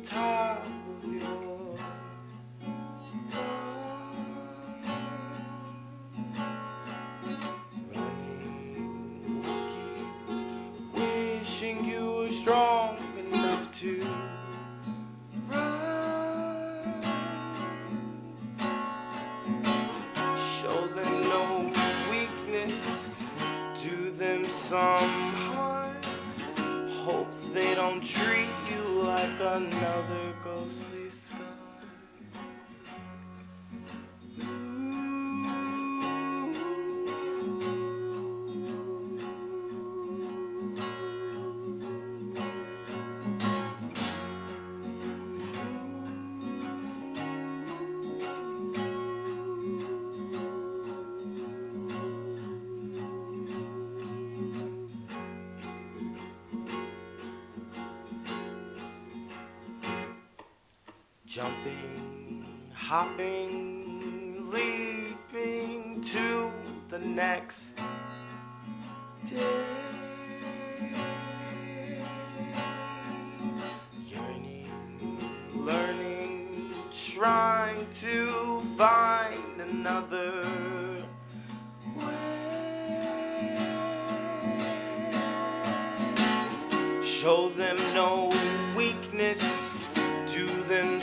the top of your running, walking, wishing you were strong enough to run. Show them no weakness, do them some another ghostly scar. Jumping, hopping, leaping to the next day. Yearning, learning, trying to find another way. Show them no weakness do them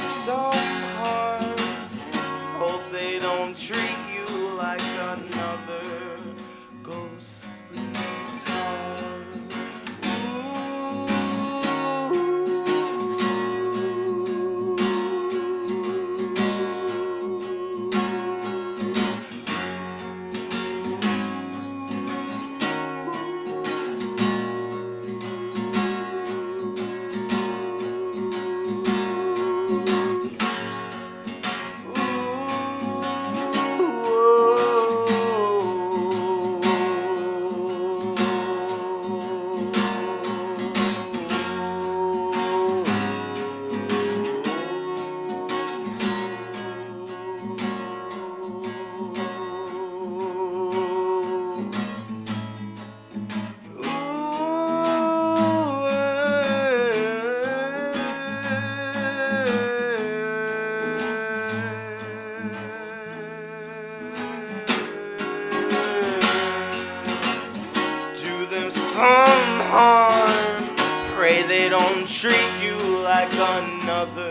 they don't treat you like another